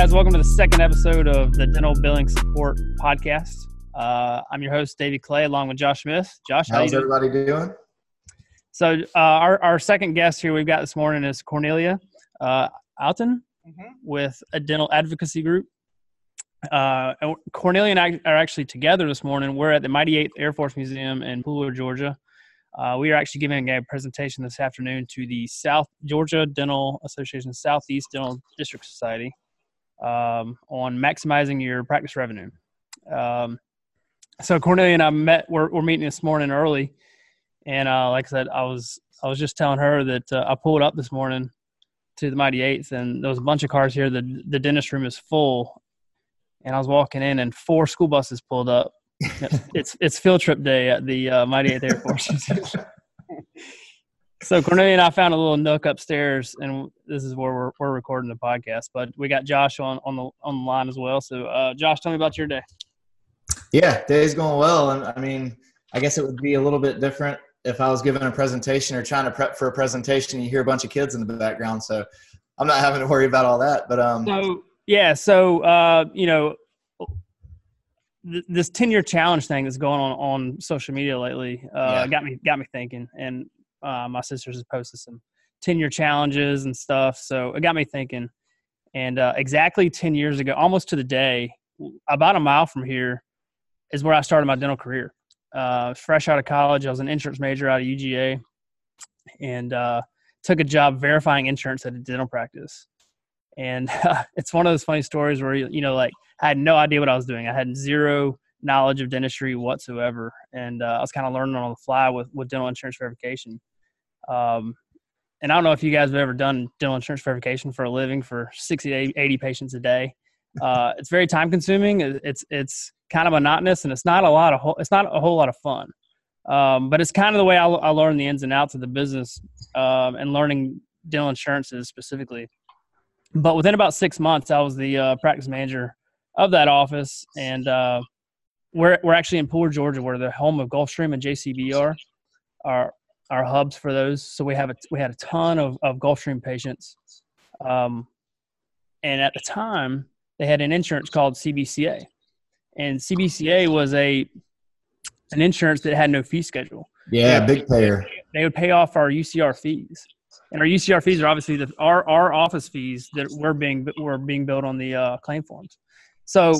guys. Welcome to the second episode of the Dental Billing Support Podcast. Uh, I'm your host, Davey Clay, along with Josh Smith. Josh, How's you doing? everybody doing? So, uh, our, our second guest here we've got this morning is Cornelia uh, Outten with a dental advocacy group. Uh, and Cornelia and I are actually together this morning. We're at the Mighty Eighth Air Force Museum in Pooler, Georgia. Uh, we are actually giving a presentation this afternoon to the South Georgia Dental Association Southeast Dental District Society um, on maximizing your practice revenue. Um, so Cornelia and I met. We're, we're meeting this morning early, and uh, like I said, I was I was just telling her that uh, I pulled up this morning to the Mighty Eighth, and there was a bunch of cars here. The the dentist room is full, and I was walking in, and four school buses pulled up. it's it's field trip day at the uh, Mighty Eighth Air Force. so Cornelia and I found a little nook upstairs, and this is where we're we're recording the podcast. But we got Josh on on the on the line as well. So uh, Josh, tell me about your day. Yeah, day's going well, and I mean, I guess it would be a little bit different if I was giving a presentation or trying to prep for a presentation. You hear a bunch of kids in the background, so I'm not having to worry about all that. But um, So yeah, so uh, you know, th- this ten year challenge thing that's going on on social media lately uh, Yeah. got me got me thinking, and uh, my sisters have posted some ten year challenges and stuff, so it got me thinking. And uh, exactly ten years ago, almost to the day, about a mile from here, is where I started my dental career. Uh, fresh out of college, I was an insurance major out of UGA, and uh, took a job verifying insurance at a dental practice and it's one of those funny stories where you know like i had no idea what i was doing i had zero knowledge of dentistry whatsoever and uh, i was kind of learning on the fly with, with dental insurance verification um, and i don't know if you guys have ever done dental insurance verification for a living for 60 to 80 patients a day. Uh, it's very time consuming. It's it's kind of monotonous and it's not a lot of whole, it's not a whole lot of fun. Um, but it's kind of the way I, I learned the ins and outs of the business um, and learning dental insurances specifically. But within about six months, I was the uh, practice manager of that office, and uh, we're we're actually in Pooler, Georgia, where the home of Gulfstream and JCB are are our hubs for those. So we have a we had a ton of of Gulfstream patients, um, and at the time they had an insurance called CBCA, and CBCA was a an insurance that had no fee schedule yeah, big payer. they would pay off our UCR fees. And our UCR fees are obviously the our, our office fees that we're being were being billed on the uh, claim forms. So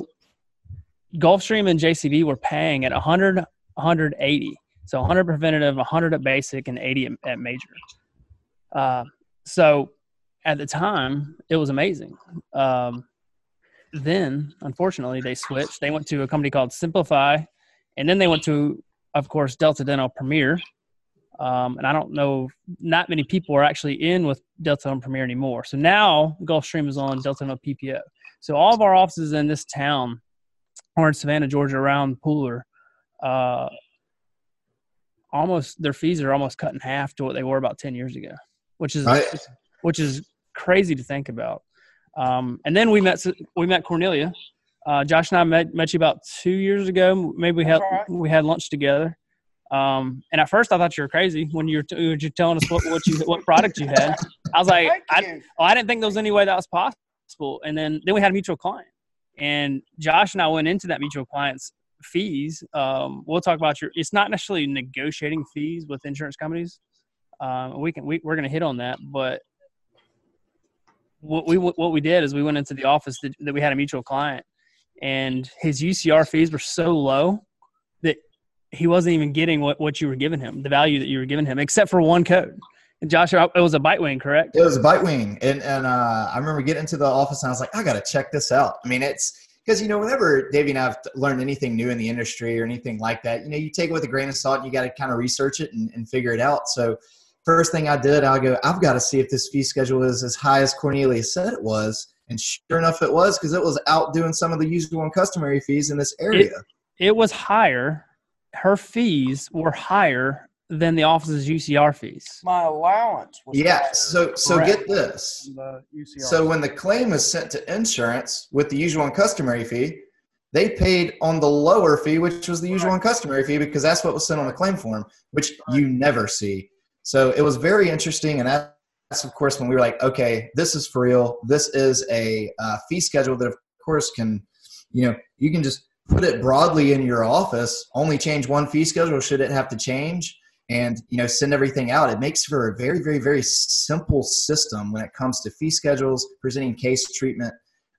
Gulfstream and JCB were paying at 100, 180. So 100 preventative, 100 at basic, and 80 at, at major. Uh, so at the time, it was amazing. Um, then, unfortunately, they switched. They went to a company called Simplify, and then they went to, of course, Delta Dental Premier. Um, and I don't know, not many people are actually in with Delta Dental Premier anymore. So now Gulfstream is on Delta Dental PPO. So all of our offices in this town, or in Savannah, Georgia, around Pooler, uh, almost their fees are almost cut in half to what they were about ten years ago, which is Right. which is crazy to think about. Um, and then we met we met Cornelia. Uh, Josh and I met met you about two years ago. Maybe we had That's we had lunch together. Um, and at first I thought you were crazy when you were, t- you were telling us what, what you what product you had. I was like, I, you. oh, I didn't think there was any way that was possible. And then then we had a mutual client, and Josh and I went into that mutual client's fees. Um, we'll talk about your. It's not necessarily negotiating fees with insurance companies. Um, we can we, we're going to hit on that, but what we what we did is we went into the office that, that we had a mutual client, and his UCR fees were so low that he wasn't even getting what, what you were giving him, the value that you were giving him, except for one code. Joshua, it was a bite wing, correct? It was a bite wing, and and uh, I remember getting into the office and I was like, I got to check this out. I mean, it's because you know whenever Davey and I have learned anything new in the industry or anything like that, you know, you take it with a grain of salt. and You got to kind of research it and, and figure it out. So first thing I did, I go, I've got to see if this fee schedule is as high as Cornelia said it was, and sure enough, it was because it was outdoing some of the usual and customary fees in this area. It was higher. Her fees were higher than the office's UCR fees. My allowance was yeah. higher So so Correct. get this. than the So when the claim is sent to insurance with the usual and customary fee, they paid on the lower fee, which was the usual and customary fee, because that's what was sent on the claim form, which you never see. So it was very interesting, and that's of course when we were like, okay, this is for real. This is a uh, fee schedule that, of course, can you know you can just put it broadly in your office. Only change one fee schedule should it have to change, and you know send everything out. It makes for a very very very simple system when it comes to fee schedules, presenting case treatment.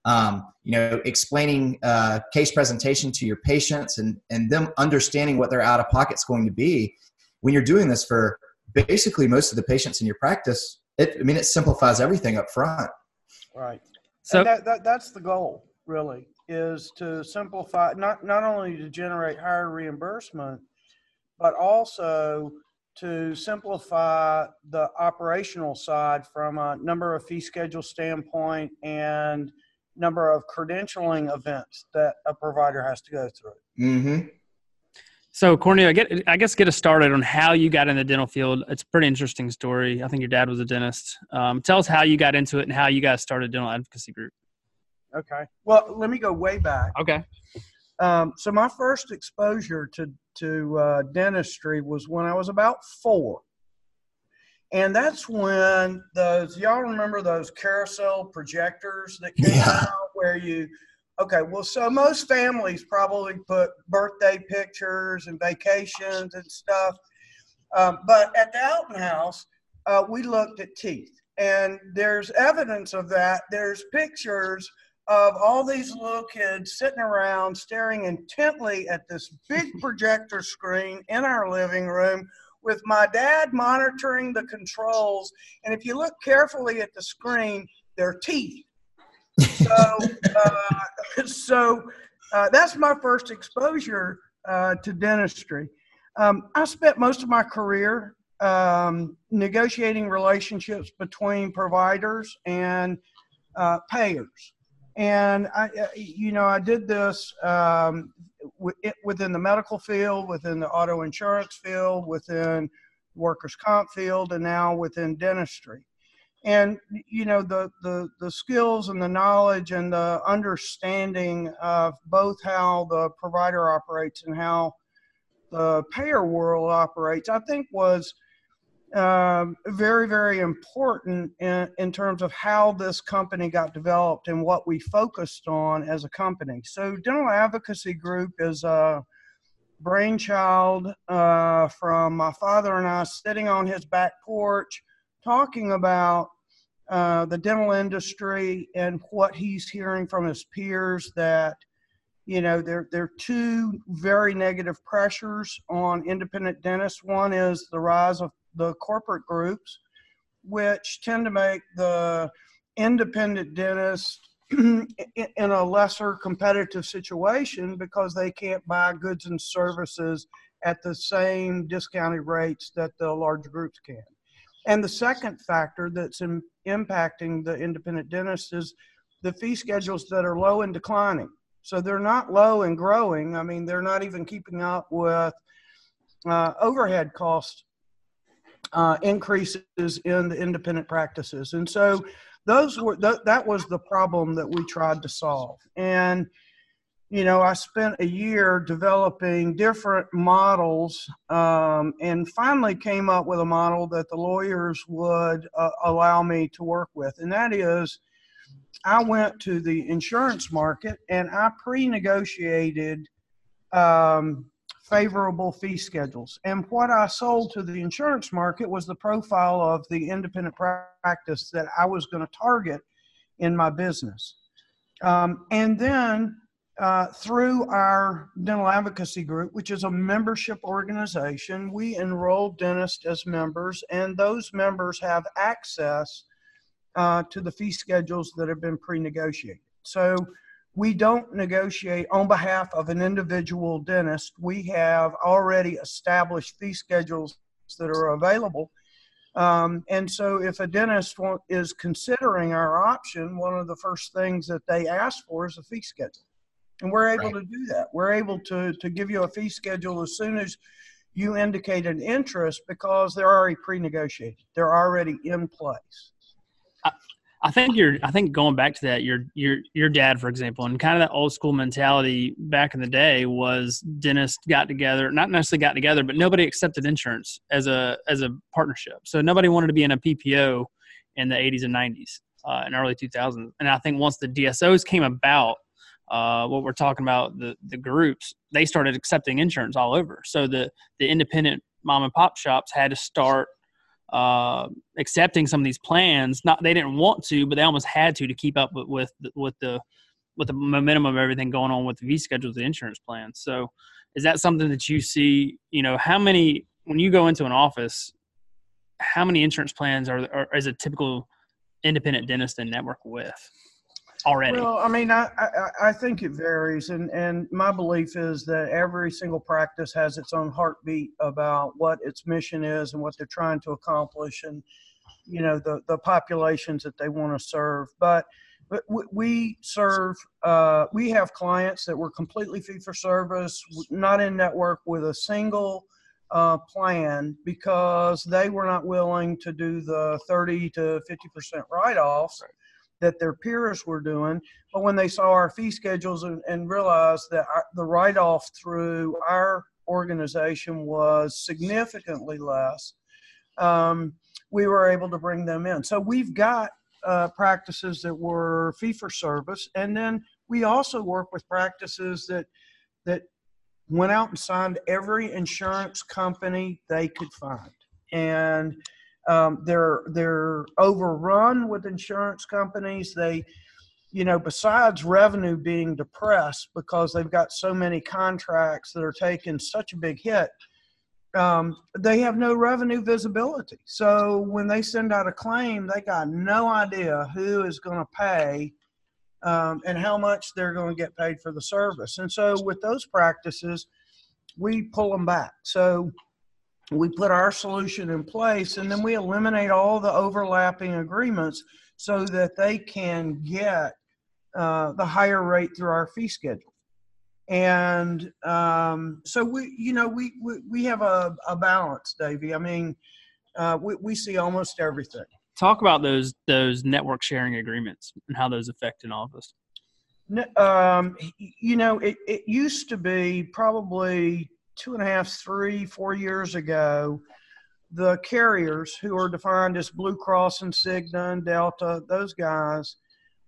Um, you know, explaining uh, case presentation to your patients and and them understanding what their out of pocket's going to be when you're doing this for basically most of the patients in your practice it i mean it simplifies everything up front right so that, that, that's the goal really is to simplify not not only to generate higher reimbursement but also to simplify the operational side from a number of fee schedule standpoint and number of credentialing events that a provider has to go through. Mm-hmm. So, Cornel, I get I guess get us started on how you got in the dental field. It's a pretty interesting story. I think your dad was a dentist. Um, tell us how you got into it and how you guys started dental advocacy group. Okay. Well, let me go way back. Okay. Um, so my first exposure to to uh, dentistry was when I was about four, and that's when those y'all remember those carousel projectors that came yeah. out where you Okay, well, so most families probably put birthday pictures and vacations and stuff. Um, but at the Outten House, uh, we looked at teeth, and there's evidence of that. There's pictures of all these little kids sitting around staring intently at this big projector screen in our living room with my dad monitoring the controls. And if you look carefully at the screen, they're teeth so, uh, so uh, that's my first exposure uh, to dentistry. Um, I spent most of my career um, negotiating relationships between providers and uh, payers. And I, uh, you know, I did this um, within the medical field, within the auto insurance field, within workers' comp field, and now within dentistry. And you know the, the the skills and the knowledge and the understanding of both how the provider operates and how the payer world operates i think was um, very very important in, in terms of how this company got developed and what we focused on as a company. So dental advocacy group is a brainchild uh, from my father and i sitting on his back porch talking about uh, the dental industry and what he's hearing from his peers that you know there there are two very negative pressures on independent dentists. One is the rise of the corporate groups which tend to make the independent dentist in a lesser competitive situation because they can't buy goods and services at the same discounted rates that the large groups can and the second factor that's in, impacting the independent dentist is the fee schedules that are low and declining. So they're not low and growing. I mean, they're not even keeping up with uh, overhead cost uh, increases in the independent practices. And so those were th- that was the problem that we tried to solve. And you know, I spent a year developing different models um, and finally came up with a model that the lawyers would uh, allow me to work with. And that is, I went to the insurance market and I pre negotiated um, favorable fee schedules. And what I sold to the insurance market was the profile of the independent practice that I was going to target in my business. Um, and then uh, through our dental advocacy group, which is a membership organization, we enroll dentists as members, and those members have access uh, to the fee schedules that have been pre negotiated. So we don't negotiate on behalf of an individual dentist. We have already established fee schedules that are available. Um, and so, if a dentist want, is considering our option, one of the first things that they ask for is a fee schedule and we're able right. to do that. We're able to to give you a fee schedule as soon as you indicate an interest because they're already pre-negotiated. They're already in place. I, think you're. I think going back to that, your your your dad, for example, and kind of that old school mentality back in the day was dentists got together, not necessarily got together, but nobody accepted insurance as a as a partnership. So nobody wanted to be in a PPO in the 80s and 90s uh, and early 2000s. And I think once the DSOs came about, uh, what we're talking about the the groups, they started accepting insurance all over. So the the independent mom and pop shops had to start uh, accepting some of these plans. Not they didn't want to, but they almost had to to keep up with with the, with the with the momentum of everything going on with the fee schedules, the insurance plans. So, is that something that you see? You know, how many when you go into an office, how many insurance plans are, are is a typical independent dentist and network with? Already? Well, I mean, I, I, I think it varies, and and my belief is that every single practice has its own heartbeat about what its mission is and what they're trying to accomplish, and you know the the populations that they want to serve. But but we serve uh, we have clients that were completely fee for service, not in network with a single. Uh, plan because they were not willing to do the 30 to 50 percent write-offs right that their peers were doing. But when they saw our fee schedules and, and realized that our, the write off through our organization was significantly less, um, we were able to bring them in. So we've got uh, practices that were fee for service, and then we also work with practices that that went out and signed every insurance company they could find, and um, they're they're overrun with insurance companies. They, you know, besides revenue being depressed because they've got so many contracts that are taking such a big hit, um, they have no revenue visibility. So when they send out a claim, they got no idea who is going to pay um, and how much they're going to get paid for the service. And so with those practices, we pull them back. So we put our solution in place and then we eliminate all the overlapping agreements so that they can get uh, the higher rate through our fee schedule. And um, so we you know we we, we have a, a balance davey. I mean uh, we, we see almost everything. Talk about those those network sharing agreements and how those affect an office. Um, you know it, it used to be probably two and a half, three, four years ago, the carriers who are defined as Blue Cross and Cigna and Delta, those guys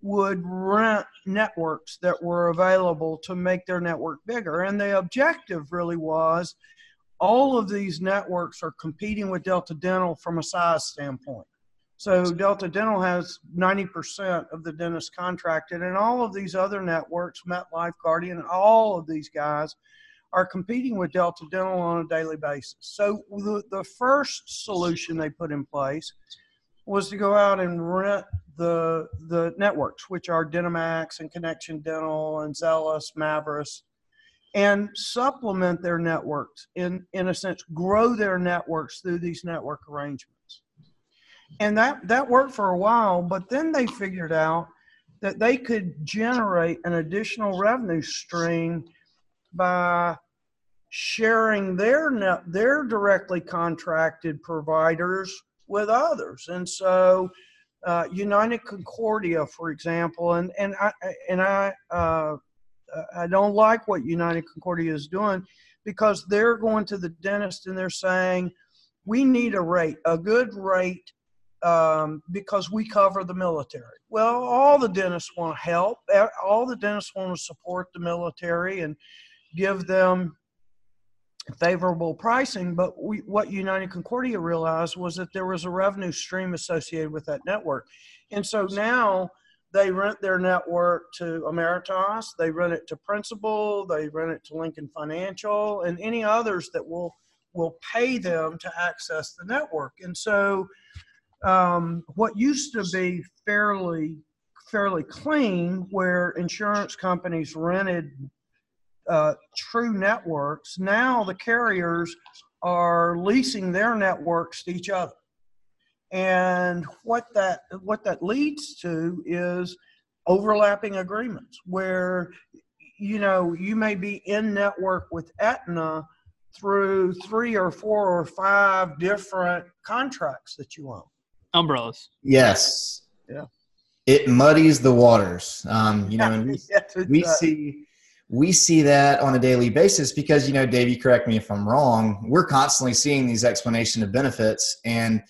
would rent networks that were available to make their network bigger. And the objective really was all of these networks are competing with Delta Dental from a size standpoint. So Delta Dental has 90% of the dentists contracted, and all of these other networks, MetLife, Guardian, all of these guys are competing with Delta Dental on a daily basis. So the, the first solution they put in place was to go out and rent the the networks, which are DenteMax and Connection Dental and Zelis, Maverest, and supplement their networks in in a sense, grow their networks through these network arrangements. And that that worked for a while, but then they figured out that they could generate an additional revenue stream by sharing their net, their directly contracted providers with others. And so, uh, United Concordia, for example, and and I and I uh, I don't like what United Concordia is doing because they're going to the dentist and they're saying we need a rate, a good rate. Um, because we cover the military. Well, all the dentists want to help. All the dentists want to support the military and give them favorable pricing, but we, what United Concordia realized was that there was a revenue stream associated with that network. And so now they rent their network to Ameritas, they rent it to Principal, they rent it to Lincoln Financial, and any others that will will pay them to access the network. And so um, what used to be fairly fairly clean, where insurance companies rented uh, true networks. Now the carriers are leasing their networks to each other. And what that what that leads to is overlapping agreements where you know you may be in network with Aetna through three or four or five different contracts that you own. Umbrellas. Yes. Yeah. It muddies the waters. Um, you know, and we, yes, we see we see that on a daily basis because you know dave you correct me if i'm wrong we're constantly seeing these explanation of benefits and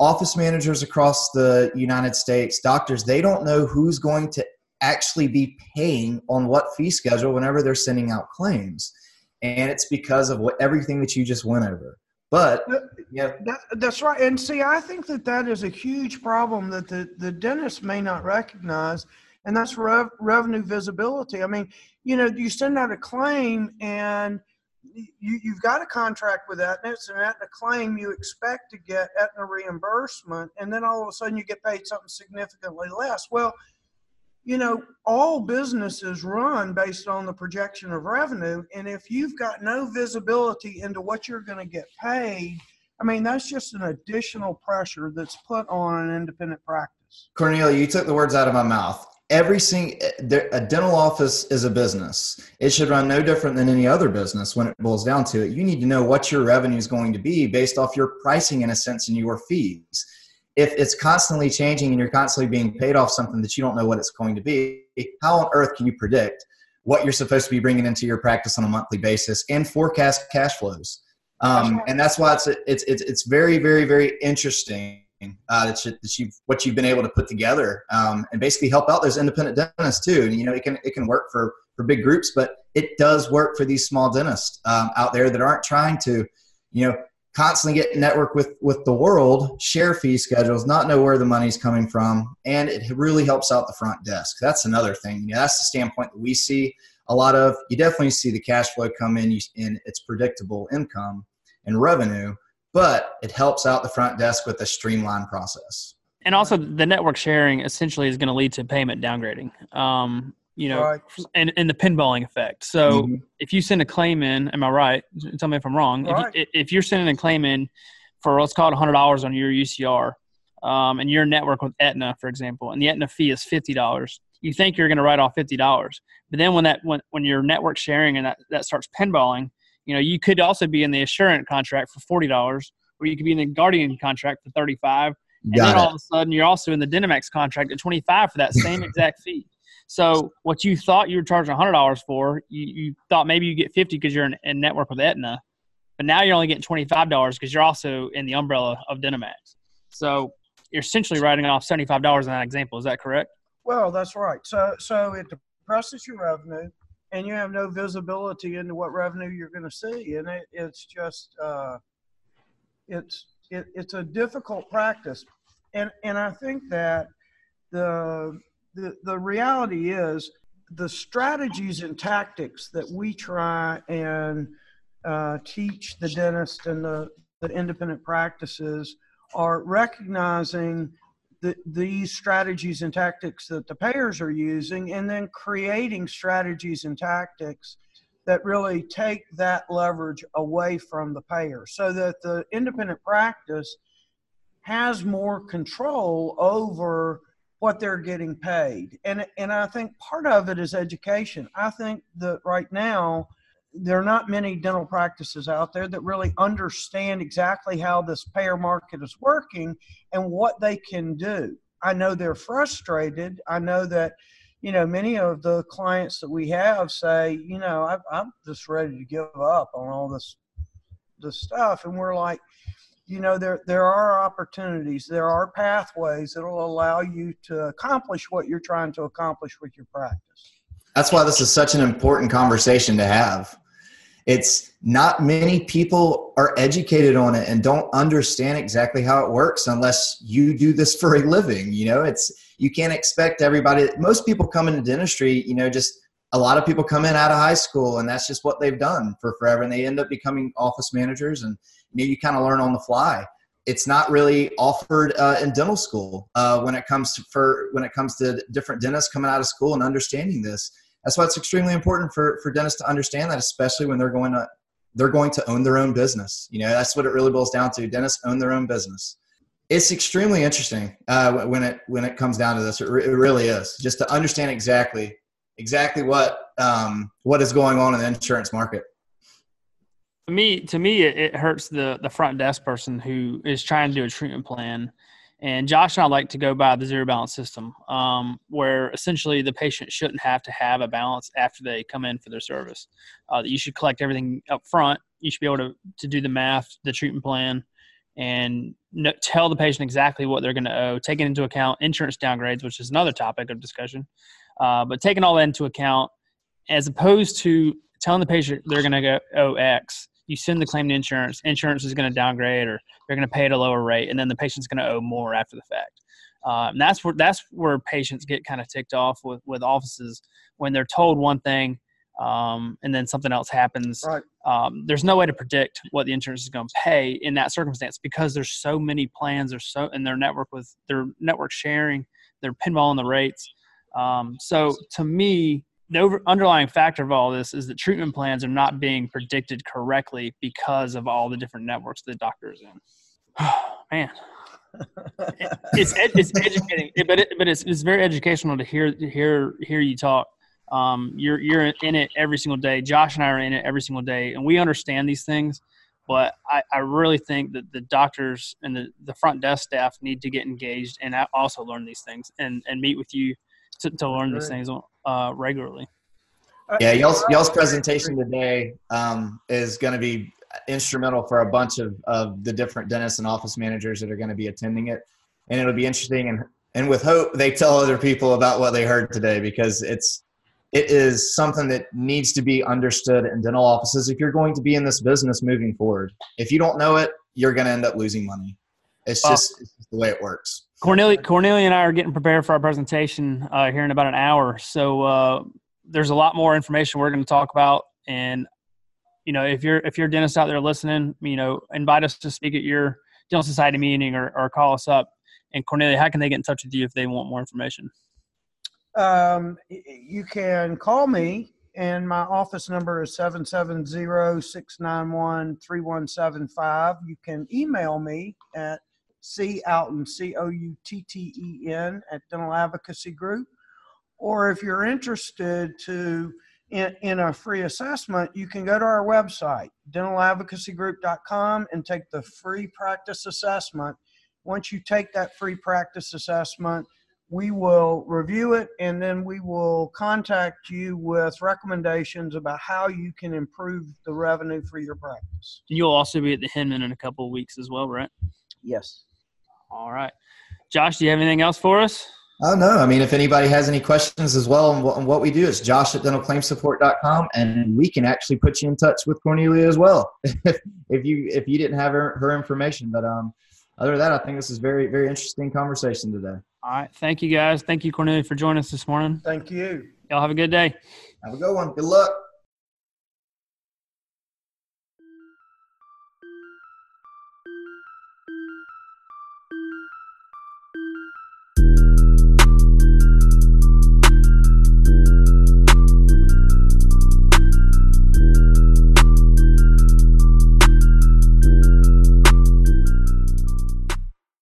office managers across the United States, doctors, they don't know who's going to actually be paying on what fee schedule whenever they're sending out claims. And it's because of what everything that you just went over. But yeah, that, that's right. And see, I think that that is a huge problem that the, the dentist may not recognize, and that's rev, revenue visibility. I mean, you know, you send out a claim and you, you've got a contract with Aetna. and an Aetna claim. You expect to get Aetna reimbursement, and then all of a sudden you get paid something significantly less. Well, you know, all businesses run based on the projection of revenue. And if you've got no visibility into what you're going to get paid, I mean, that's just an additional pressure that's put on an independent practice. Cornelia, you took the words out of my mouth. Every single a dental office is a business. It should run no different than any other business when it boils down to it. You need to know what your revenue is going to be based off your pricing, in a sense, and your fees if it's constantly changing and you're constantly being paid off something that you don't know what it's going to be, how on earth can you predict what you're supposed to be bringing into your practice on a monthly basis and forecast cash flows? Um, and that's why it's, it's it's it's very very very interesting uh, that, you, that you've what you've been able to put together um, and basically help out those independent dentists too. And you know it can it can work for for big groups, but it does work for these small dentists um, out there that aren't trying to you know constantly get network with with the world share fee schedules not know where the money's coming from and it really helps out the front desk. That's another thing. You know, that's the standpoint that we see a lot of. You definitely see the cash flow come in you, in its predictable income and revenue but it helps out the front desk with a streamlined process and also the network sharing essentially is going to lead to payment downgrading um, you know, right. and, and the pinballing effect. So mm-hmm. if you send a claim in, am I right? Tell me if I'm wrong. Right. If, you, if you're sending a claim in for let's call it $100 on your UCR, um, and your network with Aetna, for example, and the Aetna fee is $50, you think you're going to write off $50. But then when that when, when your network sharing and that, that starts pinballing, you know, you could also be in the Assurant contract for $40, or you could be in the Guardian contract for 35 and Got then it. all of a sudden you're also in the DenteMax contract at 25 for that same exact fee. So what you thought you were charging hundred dollars for, you, you, thought maybe you get fifty because you're in, in, network with Aetna, but now you're only getting twenty five dollars because you're also in the umbrella of DenteMax. So you're essentially writing off seventy five dollars in that example. Is that correct? Well, that's right. So so it depresses your revenue, and you have no visibility into what revenue you're going to see, and it, it's just uh, it's it, it's a difficult practice, and and I think that the the, the reality is the strategies and tactics that we try and uh, teach the dentist and the, the independent practices are recognizing the, these strategies and tactics that the payers are using and then creating strategies and tactics that really take that leverage away from the payer so that the independent practice has more control over what they're getting paid. And and I think part of it is education. I think that right now there are not many dental practices out there that really understand exactly how this payer market is working and what they can do. I know they're frustrated. I know that you know many of the clients that we have say, you know, I, I'm just ready to give up on all this this stuff, and we're like, you know there there are opportunities there are pathways that will allow you to accomplish what you're trying to accomplish with your practice that's why this is such an important conversation to have. It's not many people are educated on it and don't understand exactly how it works unless you do this for a living you know? It's you can't expect everybody most people come into dentistry you know just a lot of people come in out of high school and that's just what they've done for forever and they end up becoming office managers and you, know, you kind of learn on the fly. It's not really offered uh, in dental school uh, when it comes to for when it comes to different dentists coming out of school and understanding this that's why it's extremely important for for dentists to understand that especially when they're going to they're going to own their own business you know that's what it really boils down to dentists own their own business it's extremely interesting uh, when it when it comes down to this it, re- it really is just to understand exactly exactly what um, what is going on in the insurance market. To me, to me, it, it, hurts the the front desk person who is trying to do a treatment plan. And Josh and I like to go by the zero balance system, um, where essentially the patient shouldn't have to have a balance after they come in for their service. Uh, you should collect everything up front. You should be able to, to do the math, the treatment plan, and no, tell the patient exactly what they're going to owe, taking into account insurance downgrades, which is another topic of discussion. Uh, but taking all that into account, as opposed to telling the patient they're going to go owe X, you send the claim to insurance. Insurance is going to downgrade, or they're going to pay at a lower rate, and then the patient's going to owe more after the fact. And that's where that's where patients get kind of ticked off with with offices when they're told one thing um, and then something else happens. Right. Um, there's no way to predict what the insurance is going to pay in that circumstance because there's so many plans. There's so in their network with their network sharing, they're pinballing the rates. Um, so to me, the over, underlying factor of all this is that treatment plans are not being predicted correctly because of all the different networks the doctor is in. Man, it's it's educating, but it, but it's it's very educational to hear hear hear you talk. Um, you're you're in it every single day. Josh and I are in it every single day, and we understand these things. But I, I really think that the doctors and the, the front desk staff need to get engaged and also learn these things and, and meet with you to, to learn these things uh, regularly. Yeah, y'all's y'all's presentation today um, is going to be instrumental for a bunch of, of the different dentists and office managers that are going to be attending it. And it'll be interesting. And, and with hope, they tell other people about what they heard today because it's, it is something that needs to be understood in dental offices if you're going to be in this business moving forward. If you don't know it, you're going to end up losing money. It's just, it's just the way it works. Cornelia, Cornelia and I are getting prepared for our presentation uh, here in about an hour. So uh, there's a lot more information we're going to talk about, and you know, if you're if you're a dentist out there listening, you know, invite us to speak at your dental society meeting or, or call us up. And Cornelia, how can they get in touch with you if they want more information? Um, you can call me, and my office number is 770-691-3175. You can email me at C Outen, C O U T T E N, at Dental Advocacy Group. Or if you're interested to in, in a free assessment, you can go to our website, dentaladvocacygroup.com, and take the free practice assessment. Once you take that free practice assessment, we will review it and then we will contact you with recommendations about how you can improve the revenue for your practice. You'll also be at the Hinman in a couple of weeks as well, right? Yes. All right. Josh, do you have anything else for us? Oh, no. I mean, if anybody has any questions as well on what, on what we do, it's josh at dentalclaimsupport.com, and we can actually put you in touch with Cornelia as well if you if you didn't have her, her information. But um, other than that, I think this is very, very interesting conversation today. All right. Thank you, guys. Thank you, Cornelia, for joining us this morning. Thank you. Y'all have a good day. Have a good one. Good luck.